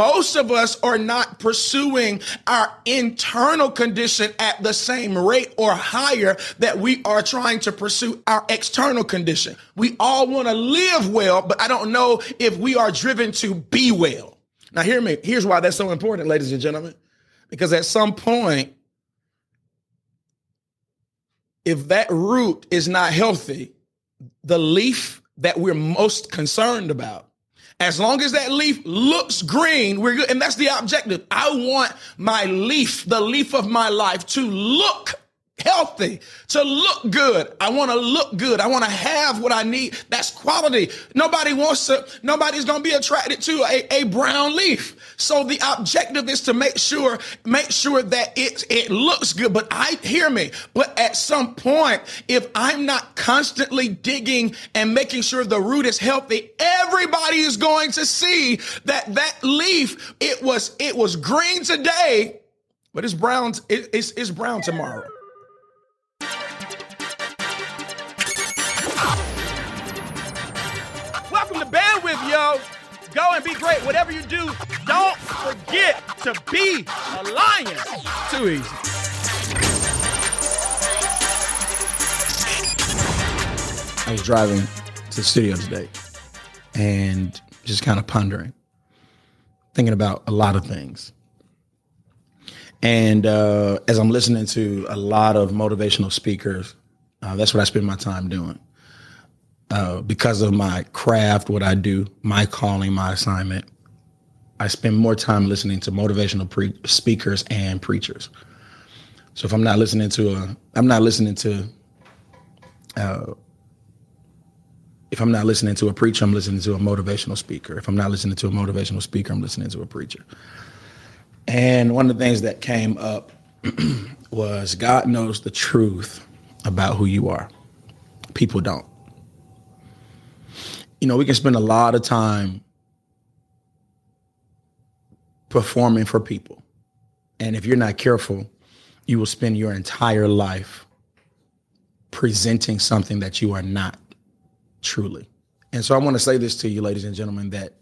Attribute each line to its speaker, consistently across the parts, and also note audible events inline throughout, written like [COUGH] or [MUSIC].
Speaker 1: most of us are not pursuing our internal condition at the same rate or higher that we are trying to pursue our external condition. We all want to live well, but I don't know if we are driven to be well. Now, hear me. Here's why that's so important, ladies and gentlemen. Because at some point, if that root is not healthy, the leaf that we're most concerned about as long as that leaf looks green, we're good. And that's the objective. I want my leaf, the leaf of my life, to look healthy, to look good. I want to look good. I want to have what I need. That's quality. Nobody wants to, nobody's going to be attracted to a, a brown leaf. So the objective is to make sure, make sure that it, it looks good. But I hear me. But at some point, if I'm not constantly digging and making sure the root is healthy, everybody is going to see that that leaf, it was, it was green today, but it's brown, it, it's, it's brown tomorrow. Go and be great. Whatever you do, don't forget to be a lion. Too easy. I was driving to the studio today and just kind of pondering, thinking about a lot of things. And uh, as I'm listening to a lot of motivational speakers, uh, that's what I spend my time doing uh, because of my craft, what I do, my calling, my assignment, I spend more time listening to motivational pre- speakers and preachers. So if I'm not listening to a, I'm not listening to, uh, if I'm not listening to a preacher, I'm listening to a motivational speaker. If I'm not listening to a motivational speaker, I'm listening to a preacher. And one of the things that came up [CLEARS THROAT] was God knows the truth about who you are. People don't you know, we can spend a lot of time performing for people. And if you're not careful, you will spend your entire life presenting something that you are not truly. And so I want to say this to you, ladies and gentlemen, that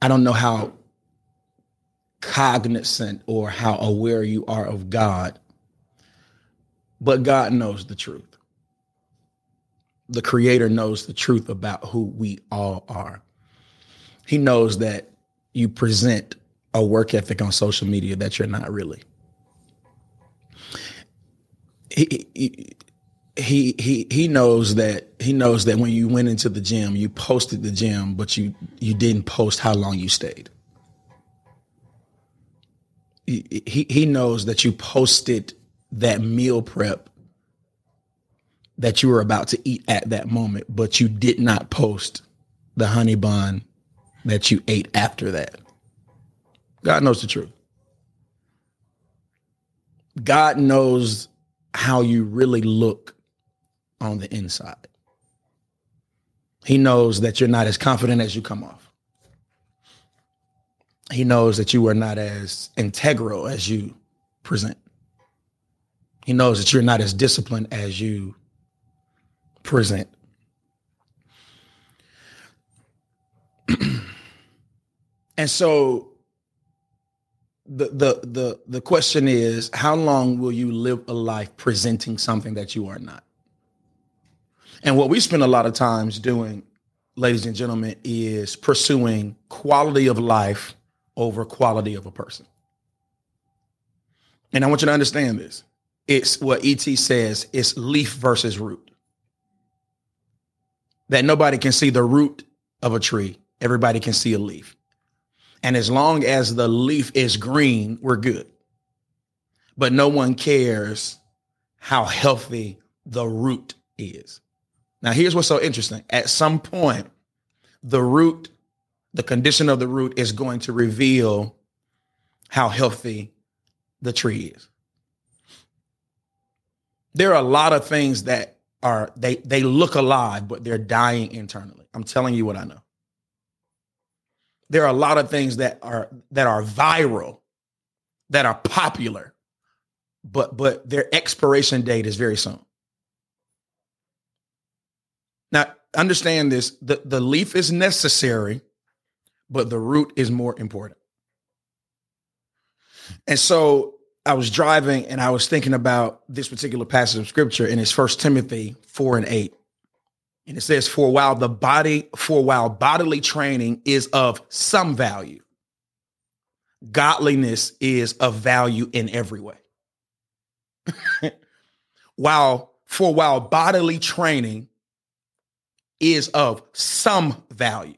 Speaker 1: I don't know how cognizant or how aware you are of God, but God knows the truth the creator knows the truth about who we all are. He knows that you present a work ethic on social media that you're not really. He, he he he knows that he knows that when you went into the gym, you posted the gym, but you you didn't post how long you stayed. He he knows that you posted that meal prep that you were about to eat at that moment, but you did not post the honey bun that you ate after that. God knows the truth. God knows how you really look on the inside. He knows that you're not as confident as you come off. He knows that you are not as integral as you present. He knows that you're not as disciplined as you present. [CLEARS THROAT] and so the the the the question is how long will you live a life presenting something that you are not? And what we spend a lot of times doing, ladies and gentlemen, is pursuing quality of life over quality of a person. And I want you to understand this. It's what ET says, it's leaf versus root that nobody can see the root of a tree. Everybody can see a leaf. And as long as the leaf is green, we're good. But no one cares how healthy the root is. Now, here's what's so interesting. At some point, the root, the condition of the root is going to reveal how healthy the tree is. There are a lot of things that are they they look alive, but they're dying internally. I'm telling you what I know. There are a lot of things that are that are viral, that are popular, but but their expiration date is very soon. Now, understand this: the, the leaf is necessary, but the root is more important. And so I was driving and I was thinking about this particular passage of scripture, and it's First Timothy 4 and 8. And it says, For while the body, for while bodily training is of some value, godliness is of value in every way. [LAUGHS] while for while bodily training is of some value.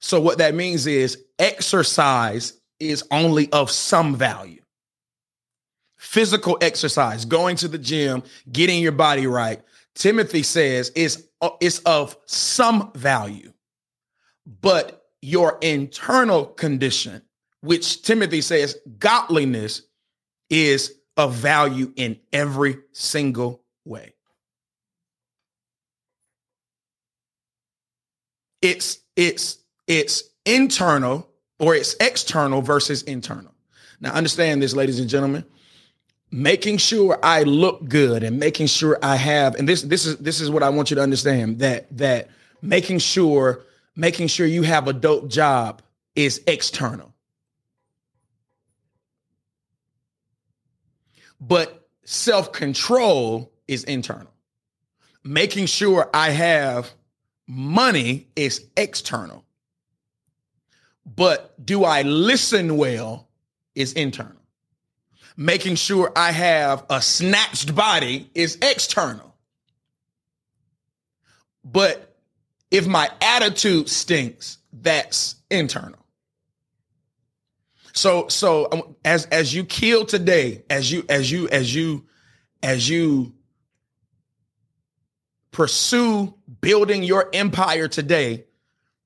Speaker 1: So what that means is exercise is only of some value. Physical exercise, going to the gym, getting your body right, Timothy says is uh, is of some value. But your internal condition, which Timothy says godliness is of value in every single way. It's it's it's internal or it's external versus internal. Now understand this ladies and gentlemen. Making sure I look good and making sure I have and this this is this is what I want you to understand that that making sure making sure you have a dope job is external. But self-control is internal. Making sure I have money is external. But do I listen well is internal. Making sure I have a snatched body is external. But if my attitude stinks, that's internal. So so um, as as you kill today, as you as you as you as you pursue building your empire today,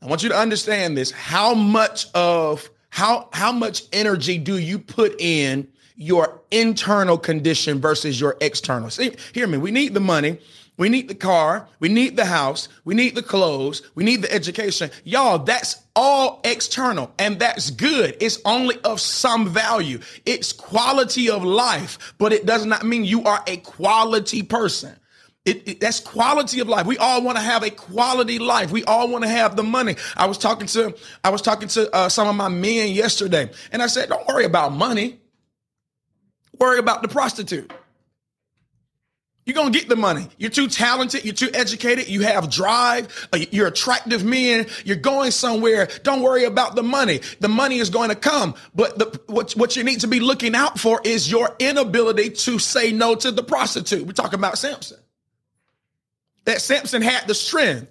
Speaker 1: I want you to understand this. How much of how how much energy do you put in your internal condition versus your external? See, hear me. We need the money. We need the car. We need the house. We need the clothes. We need the education. Y'all, that's all external and that's good. It's only of some value. It's quality of life, but it does not mean you are a quality person. It, it, that's quality of life. We all want to have a quality life. We all want to have the money. I was talking to I was talking to uh, some of my men yesterday, and I said, "Don't worry about money. Worry about the prostitute." You're going to get the money. You're too talented. You're too educated. You have drive. Uh, you're attractive men. You're going somewhere. Don't worry about the money. The money is going to come. But the, what, what you need to be looking out for is your inability to say no to the prostitute. We're talking about Samson. That Samson had the strength,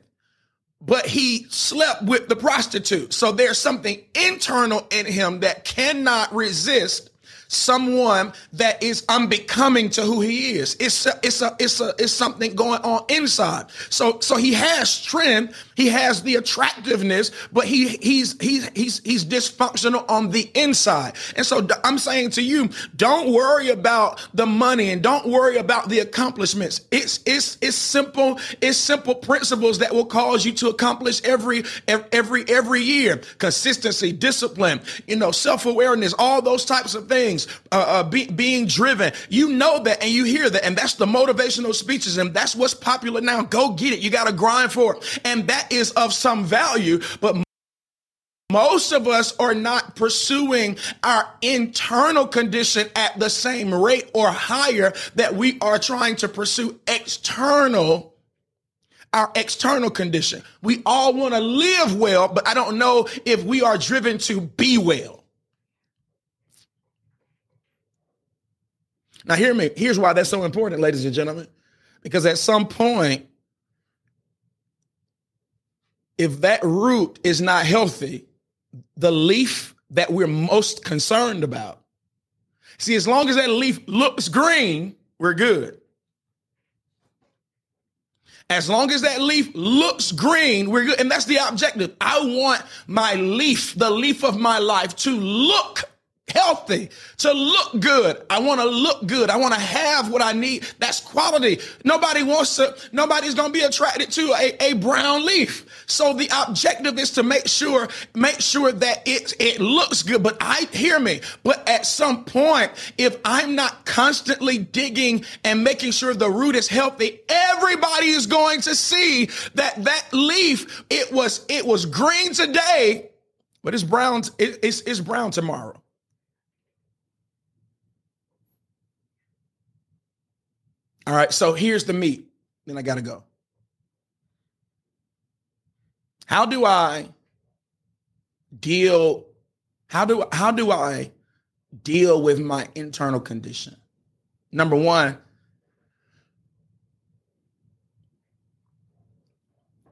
Speaker 1: but he slept with the prostitute. So there's something internal in him that cannot resist someone that is unbecoming to who he is. It's a, it's a, it's a, it's something going on inside. So, so he has strength. He has the attractiveness, but he, he's, he's, he's, he's dysfunctional on the inside. And so I'm saying to you, don't worry about the money and don't worry about the accomplishments. It's, it's, it's simple. It's simple principles that will cause you to accomplish every, every, every year. Consistency, discipline, you know, self-awareness, all those types of things uh, uh, be, being driven. You know that and you hear that. And that's the motivational speeches. And that's what's popular now. Go get it. You got to grind for it. And that is of some value. But most of us are not pursuing our internal condition at the same rate or higher that we are trying to pursue external our external condition. We all want to live well, but I don't know if we are driven to be well. Now, hear me. Here's why that's so important, ladies and gentlemen. Because at some point, if that root is not healthy, the leaf that we're most concerned about, see, as long as that leaf looks green, we're good. As long as that leaf looks green, we're good. And that's the objective. I want my leaf, the leaf of my life, to look healthy, to look good. I want to look good. I want to have what I need. That's quality. Nobody wants to, nobody's going to be attracted to a, a brown leaf. So the objective is to make sure, make sure that it, it looks good. But I hear me. But at some point, if I'm not constantly digging and making sure the root is healthy, everybody is going to see that that leaf, it was, it was green today, but it's brown, it, it's, it's brown tomorrow. All right, so here's the meat. Then I got to go. How do I deal how do how do I deal with my internal condition? Number 1,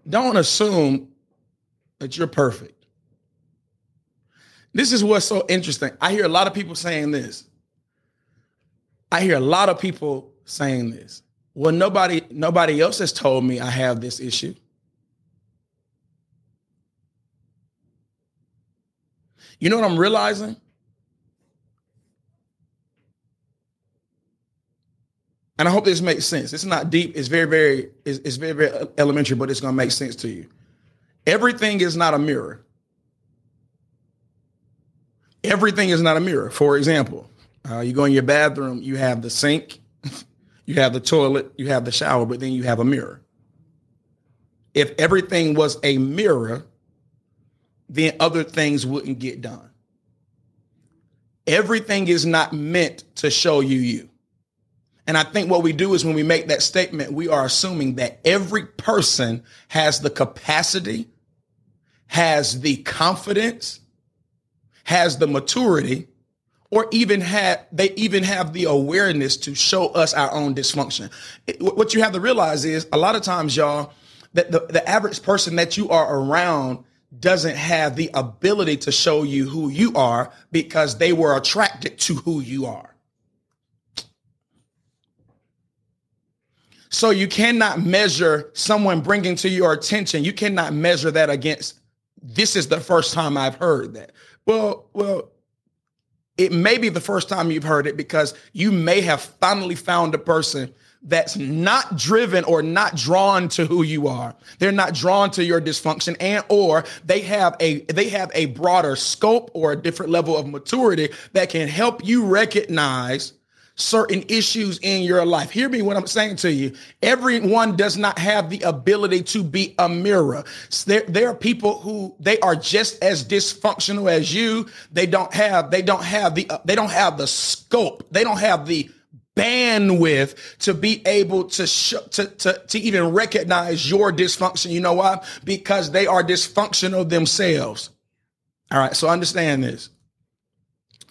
Speaker 1: don't assume that you're perfect. This is what's so interesting. I hear a lot of people saying this. I hear a lot of people saying this. Well, nobody nobody else has told me I have this issue. You know what I'm realizing? And I hope this makes sense. It's not deep. It's very, very, it's, it's very, very elementary, but it's going to make sense to you. Everything is not a mirror. Everything is not a mirror. For example, uh, you go in your bathroom, you have the sink, [LAUGHS] you have the toilet, you have the shower, but then you have a mirror. If everything was a mirror, then other things wouldn't get done. Everything is not meant to show you you. And I think what we do is when we make that statement, we are assuming that every person has the capacity, has the confidence, has the maturity, or even have they even have the awareness to show us our own dysfunction. what you have to realize is a lot of times, y'all, that the, the average person that you are around doesn't have the ability to show you who you are because they were attracted to who you are. So you cannot measure someone bringing to your attention. You cannot measure that against this is the first time I've heard that. Well, well, it may be the first time you've heard it because you may have finally found a person that's not driven or not drawn to who you are. They're not drawn to your dysfunction and or they have a they have a broader scope or a different level of maturity that can help you recognize certain issues in your life. Hear me what I'm saying to you. Everyone does not have the ability to be a mirror. There, there are people who they are just as dysfunctional as you. They don't have they don't have the uh, they don't have the scope. They don't have the bandwidth to be able to, sh- to, to, to even recognize your dysfunction. You know why? Because they are dysfunctional themselves. All right. So understand this.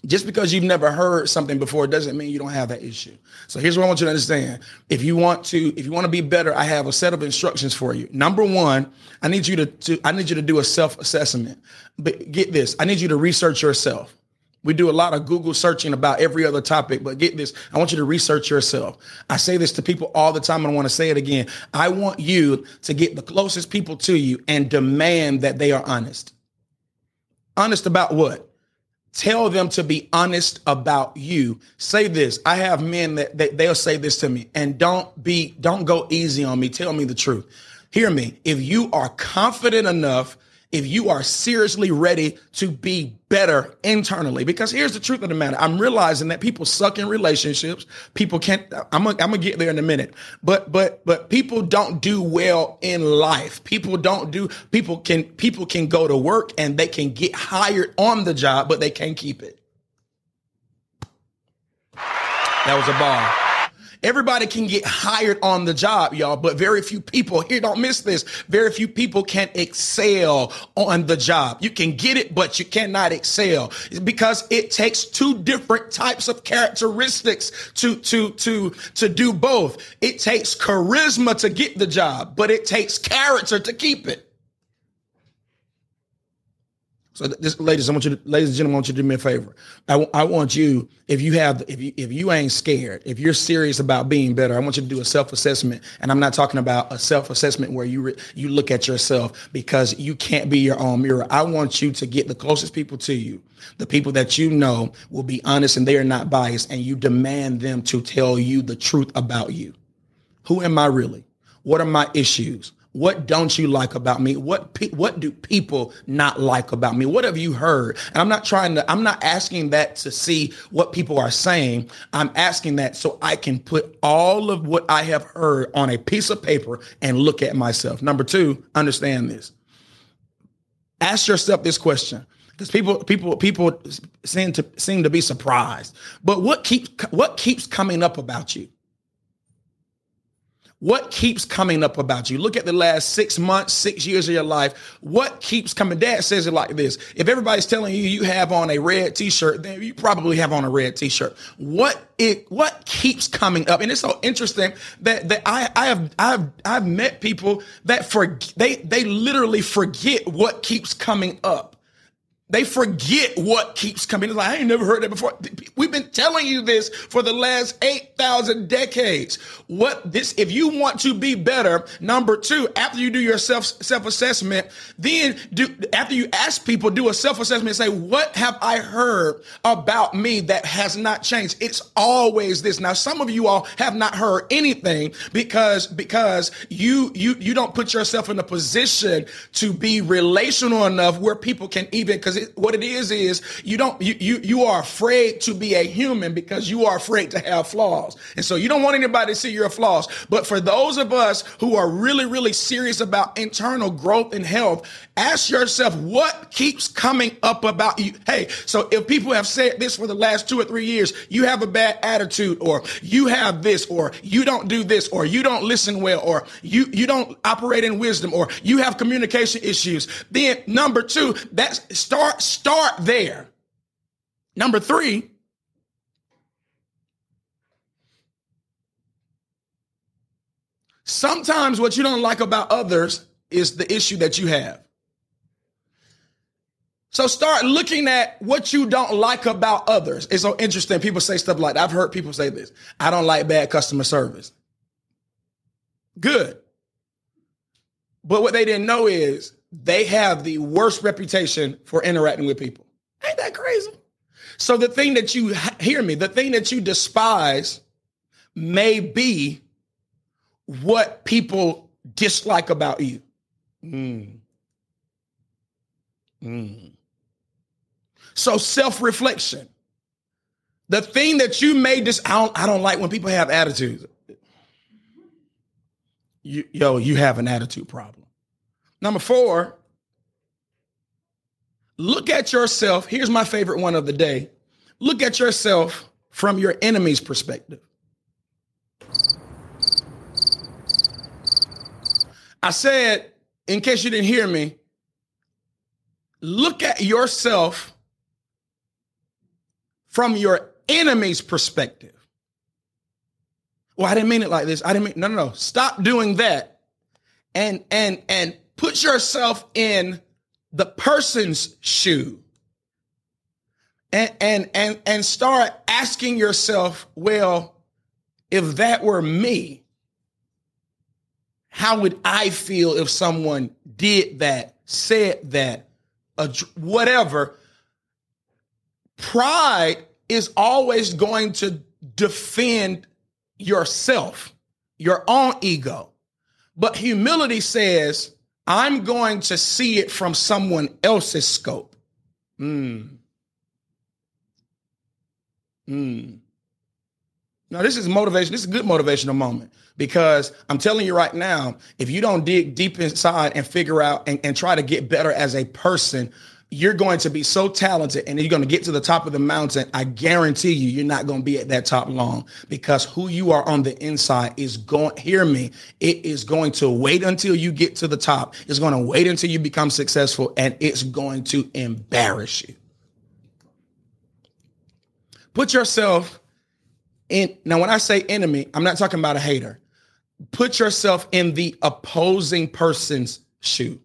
Speaker 1: Just because you've never heard something before doesn't mean you don't have that issue. So here's what I want you to understand. If you want to, if you want to be better, I have a set of instructions for you. Number one, I need you to, to I need you to do a self-assessment. But get this, I need you to research yourself. We do a lot of Google searching about every other topic, but get this. I want you to research yourself. I say this to people all the time and I want to say it again. I want you to get the closest people to you and demand that they are honest. Honest about what? Tell them to be honest about you. Say this. I have men that they, they'll say this to me and don't be, don't go easy on me. Tell me the truth. Hear me. If you are confident enough if you are seriously ready to be better internally. Because here's the truth of the matter. I'm realizing that people suck in relationships. People can't, I'm gonna, I'm get there in a minute, but, but, but people don't do well in life. People don't do, people can, people can go to work and they can get hired on the job, but they can't keep it. That was a bar. Everybody can get hired on the job, y'all, but very few people [LAUGHS] here don't miss this. Very few people can excel on the job. You can get it, but you cannot excel because it takes two different types of characteristics to, to, to, to do both. It takes charisma to get the job, but it takes character to keep it. So, this, ladies, I want you, to, ladies and gentlemen, I want you to do me a favor. I, I want you, if you have, if you, if you ain't scared, if you're serious about being better, I want you to do a self assessment. And I'm not talking about a self assessment where you re, you look at yourself because you can't be your own mirror. I want you to get the closest people to you, the people that you know will be honest and they are not biased, and you demand them to tell you the truth about you. Who am I really? What are my issues? What don't you like about me? What pe- what do people not like about me? What have you heard? And I'm not trying to I'm not asking that to see what people are saying. I'm asking that so I can put all of what I have heard on a piece of paper and look at myself. Number 2, understand this. Ask yourself this question because people people people seem to seem to be surprised. But what keeps what keeps coming up about you? What keeps coming up about you? Look at the last six months, six years of your life. What keeps coming? Dad says it like this. If everybody's telling you you have on a red t-shirt, then you probably have on a red t-shirt. What it what keeps coming up? And it's so interesting that that I I have I've I've met people that for they they literally forget what keeps coming up. They forget what keeps coming. Like, I ain't never heard that before. We've been telling you this for the last 8,000 decades. What this, if you want to be better, number two, after you do your self, self-assessment, then do, after you ask people, do a self-assessment and say, what have I heard about me that has not changed? It's always this. Now, some of you all have not heard anything because, because you, you, you don't put yourself in a position to be relational enough where people can even, because it, what it is is you don't you, you you are afraid to be a human because you are afraid to have flaws, and so you don't want anybody to see your flaws. But for those of us who are really really serious about internal growth and health, ask yourself what keeps coming up about you. Hey, so if people have said this for the last two or three years, you have a bad attitude, or you have this, or you don't do this, or you don't listen well, or you you don't operate in wisdom, or you have communication issues. Then number two, that's start Start, start there. Number three, sometimes what you don't like about others is the issue that you have. So start looking at what you don't like about others. It's so interesting. People say stuff like I've heard people say this. I don't like bad customer service. Good. But what they didn't know is they have the worst reputation for interacting with people. Ain't that crazy? So the thing that you hear me, the thing that you despise may be what people dislike about you. Mm. Mm. So self-reflection. The thing that you may just I don't, I don't like when people have attitudes. You, yo, you have an attitude problem. Number four, look at yourself. Here's my favorite one of the day. Look at yourself from your enemy's perspective. I said, in case you didn't hear me, look at yourself from your enemy's perspective. Well, I didn't mean it like this. I didn't mean no, no, no. Stop doing that, and and and put yourself in the person's shoe. And and and and start asking yourself well if that were me how would i feel if someone did that said that whatever? Pride is always going to defend yourself your own ego. But humility says I'm going to see it from someone else's scope. Mm. Mm. Now, this is motivation. This is a good motivational moment because I'm telling you right now, if you don't dig deep inside and figure out and, and try to get better as a person, you're going to be so talented and you're going to get to the top of the mountain. I guarantee you, you're not going to be at that top long because who you are on the inside is going, hear me, it is going to wait until you get to the top. It's going to wait until you become successful and it's going to embarrass you. Put yourself in. Now, when I say enemy, I'm not talking about a hater. Put yourself in the opposing person's shoe.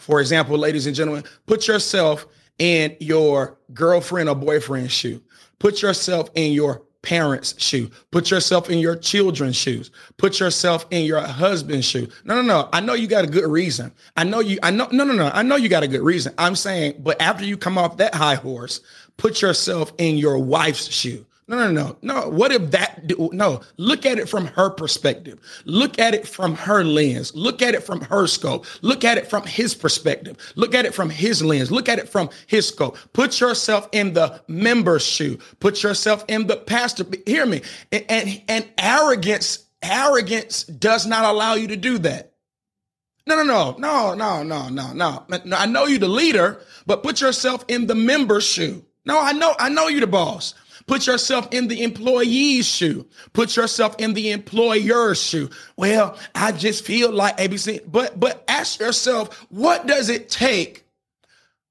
Speaker 1: For example, ladies and gentlemen, put yourself in your girlfriend or boyfriend's shoe. Put yourself in your parents' shoe. Put yourself in your children's shoes. Put yourself in your husband's shoe. No, no, no. I know you got a good reason. I know you, I know, no, no, no. I know you got a good reason. I'm saying, but after you come off that high horse, put yourself in your wife's shoe. No, no, no, no. What if that? No, look at it from her perspective. Look at it from her lens. Look at it from her scope. Look at it from his perspective. Look at it from his lens. Look at it from his scope. Put yourself in the member's shoe. Put yourself in the pastor. Hear me. And, and, and arrogance, arrogance does not allow you to do that. No, no, no, no, no, no, no, no. I know you're the leader, but put yourself in the member's shoe. No, I know, I know you're the boss. Put yourself in the employee's shoe. Put yourself in the employer's shoe. Well, I just feel like ABC, but but ask yourself, what does it take?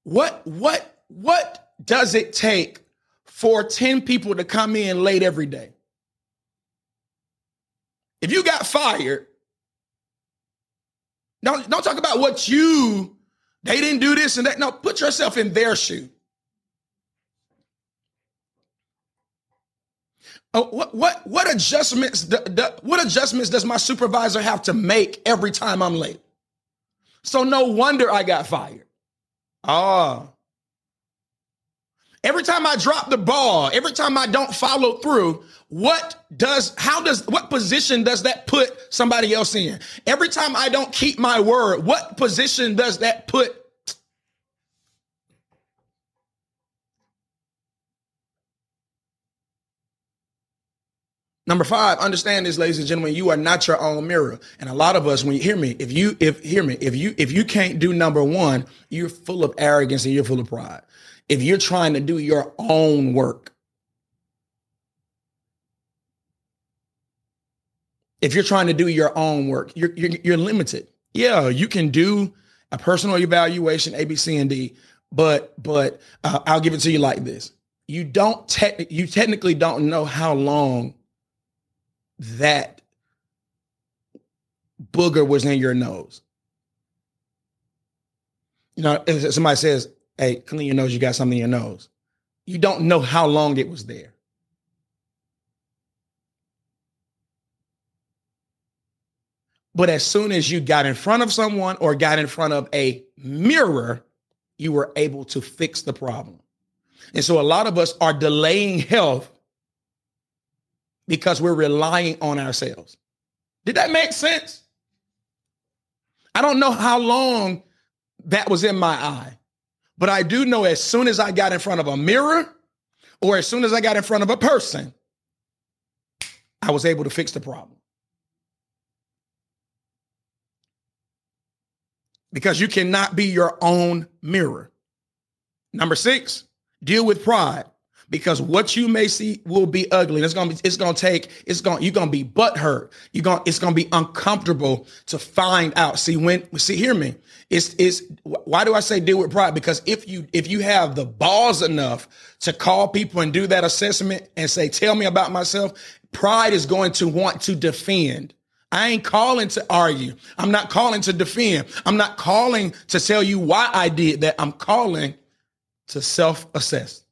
Speaker 1: What what what does it take for 10 people to come in late every day? If you got fired, don't don't talk about what you they didn't do this and that. No, put yourself in their shoe. Oh, what what what adjustments what adjustments does my supervisor have to make every time I'm late? So no wonder I got fired. Ah. Every time I drop the ball, every time I don't follow through, what does how does what position does that put somebody else in? Every time I don't keep my word, what position does that put Number five, understand this, ladies and gentlemen, you are not your own mirror. And a lot of us, when you hear me, if you, if, hear me, if you, if you can't do number one, you're full of arrogance and you're full of pride. If you're trying to do your own work, if you're trying to do your own work, you're, you're, you're limited. Yeah, you can do a personal evaluation, A, B, C, and D, but, but uh, I'll give it to you like this. You don't, te- you technically don't know how long that booger was in your nose. You know, if somebody says, hey, clean your nose, you got something in your nose. You don't know how long it was there. But as soon as you got in front of someone or got in front of a mirror, you were able to fix the problem. And so a lot of us are delaying health because we're relying on ourselves. Did that make sense? I don't know how long that was in my eye, but I do know as soon as I got in front of a mirror or as soon as I got in front of a person, I was able to fix the problem. Because you cannot be your own mirror. Number six, deal with pride because what you may see will be ugly. It's gonna be, it's gonna take, it's gonna, you're gonna be butt hurt. You're gonna, it's gonna be uncomfortable to find out. See, when, see, hear me. It's, it's, why do I say deal with pride? Because if you, if you have the balls enough to call people and do that assessment and say, tell me about myself, pride is going to want to defend. I ain't calling to argue. I'm not calling to defend. I'm not calling to tell you why I did that. I'm calling to self assess.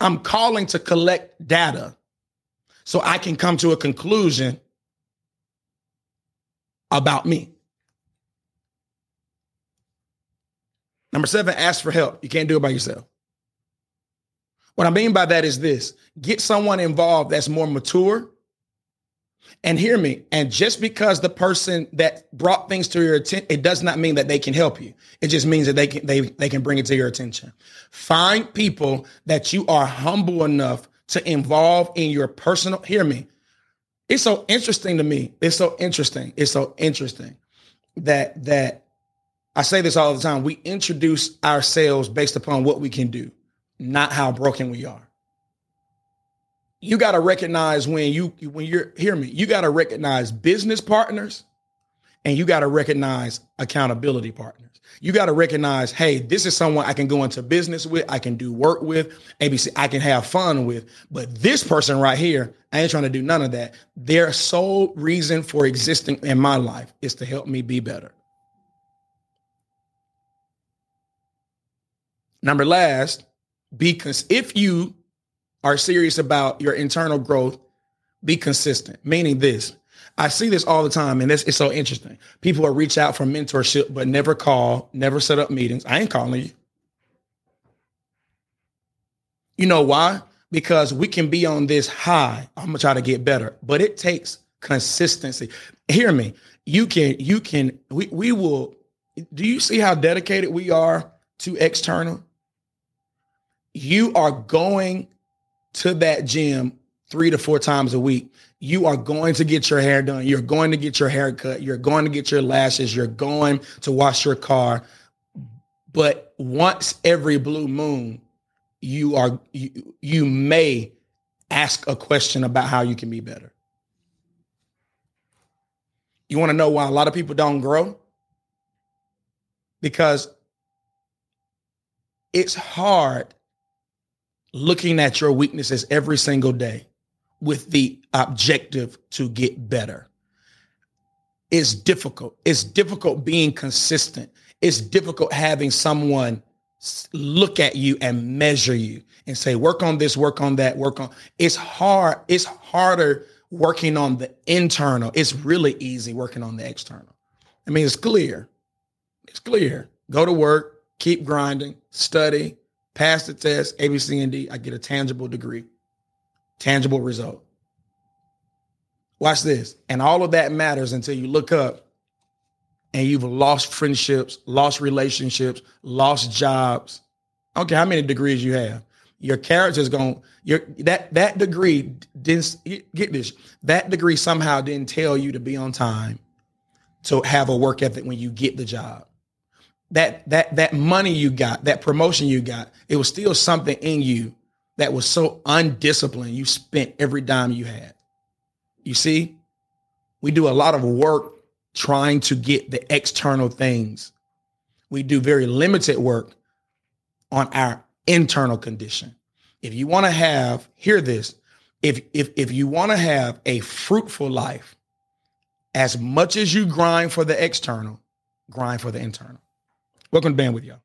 Speaker 1: I'm calling to collect data so I can come to a conclusion about me. Number seven, ask for help. You can't do it by yourself. What I mean by that is this get someone involved that's more mature and hear me. And just because the person that brought things to your attention, it does not mean that they can help you. It just means that they can they they can bring it to your attention. Find people that you are humble enough to involve in your personal. Hear me. It's so interesting to me. It's so interesting. It's so interesting that that I say this all the time. We introduce ourselves based upon what we can do, not how broken we are you got to recognize when you when you're hear me you got to recognize business partners and you got to recognize accountability partners. You got to recognize hey this is someone i can go into business with i can do work with abc i can have fun with. But this person right here i ain't trying to do none of that. Their sole reason for existing in my life is to help me be better. Number last, because if you are serious about your internal growth, be consistent. Meaning this, I see this all the time, and this is so interesting. People will reach out for mentorship, but never call, never set up meetings. I ain't calling you. You know why? Because we can be on this high. I'm gonna try to get better, but it takes consistency. Hear me. You can, you can, we, we will. Do you see how dedicated we are to external? You are going to that gym three to four times a week. You are going to get your hair done. You're going to get your hair cut. You're going to get your lashes. You're going to wash your car. But once every blue moon, you are you, you may ask a question about how you can be better. You want to know why a lot of people don't grow? Because it's hard looking at your weaknesses every single day with the objective to get better. It's difficult. It's difficult being consistent. It's difficult having someone look at you and measure you and say, work on this, work on that, work on. It's hard. It's harder working on the internal. It's really easy working on the external. I mean, it's clear. It's clear. Go to work, keep grinding, study, pass the test, A, B, C, and D. I get a tangible degree, tangible result. Watch this. And all of that matters until you look up and you've lost friendships, lost relationships, lost jobs. I don't care how many degrees you have. Your character's going your that that degree didn't get this. That degree somehow didn't tell you to be on time to have a work ethic when you get the job. That that that money you got, that promotion you got, it was still something in you that was so undisciplined. You spent every dime you had. You see, we do a lot of work trying to get the external things. We do very limited work on our internal condition. If you want to have, hear this, if if if you want to have a fruitful life, as much as you grind for the external, grind for the internal. Welcome to Bandwidth y'all.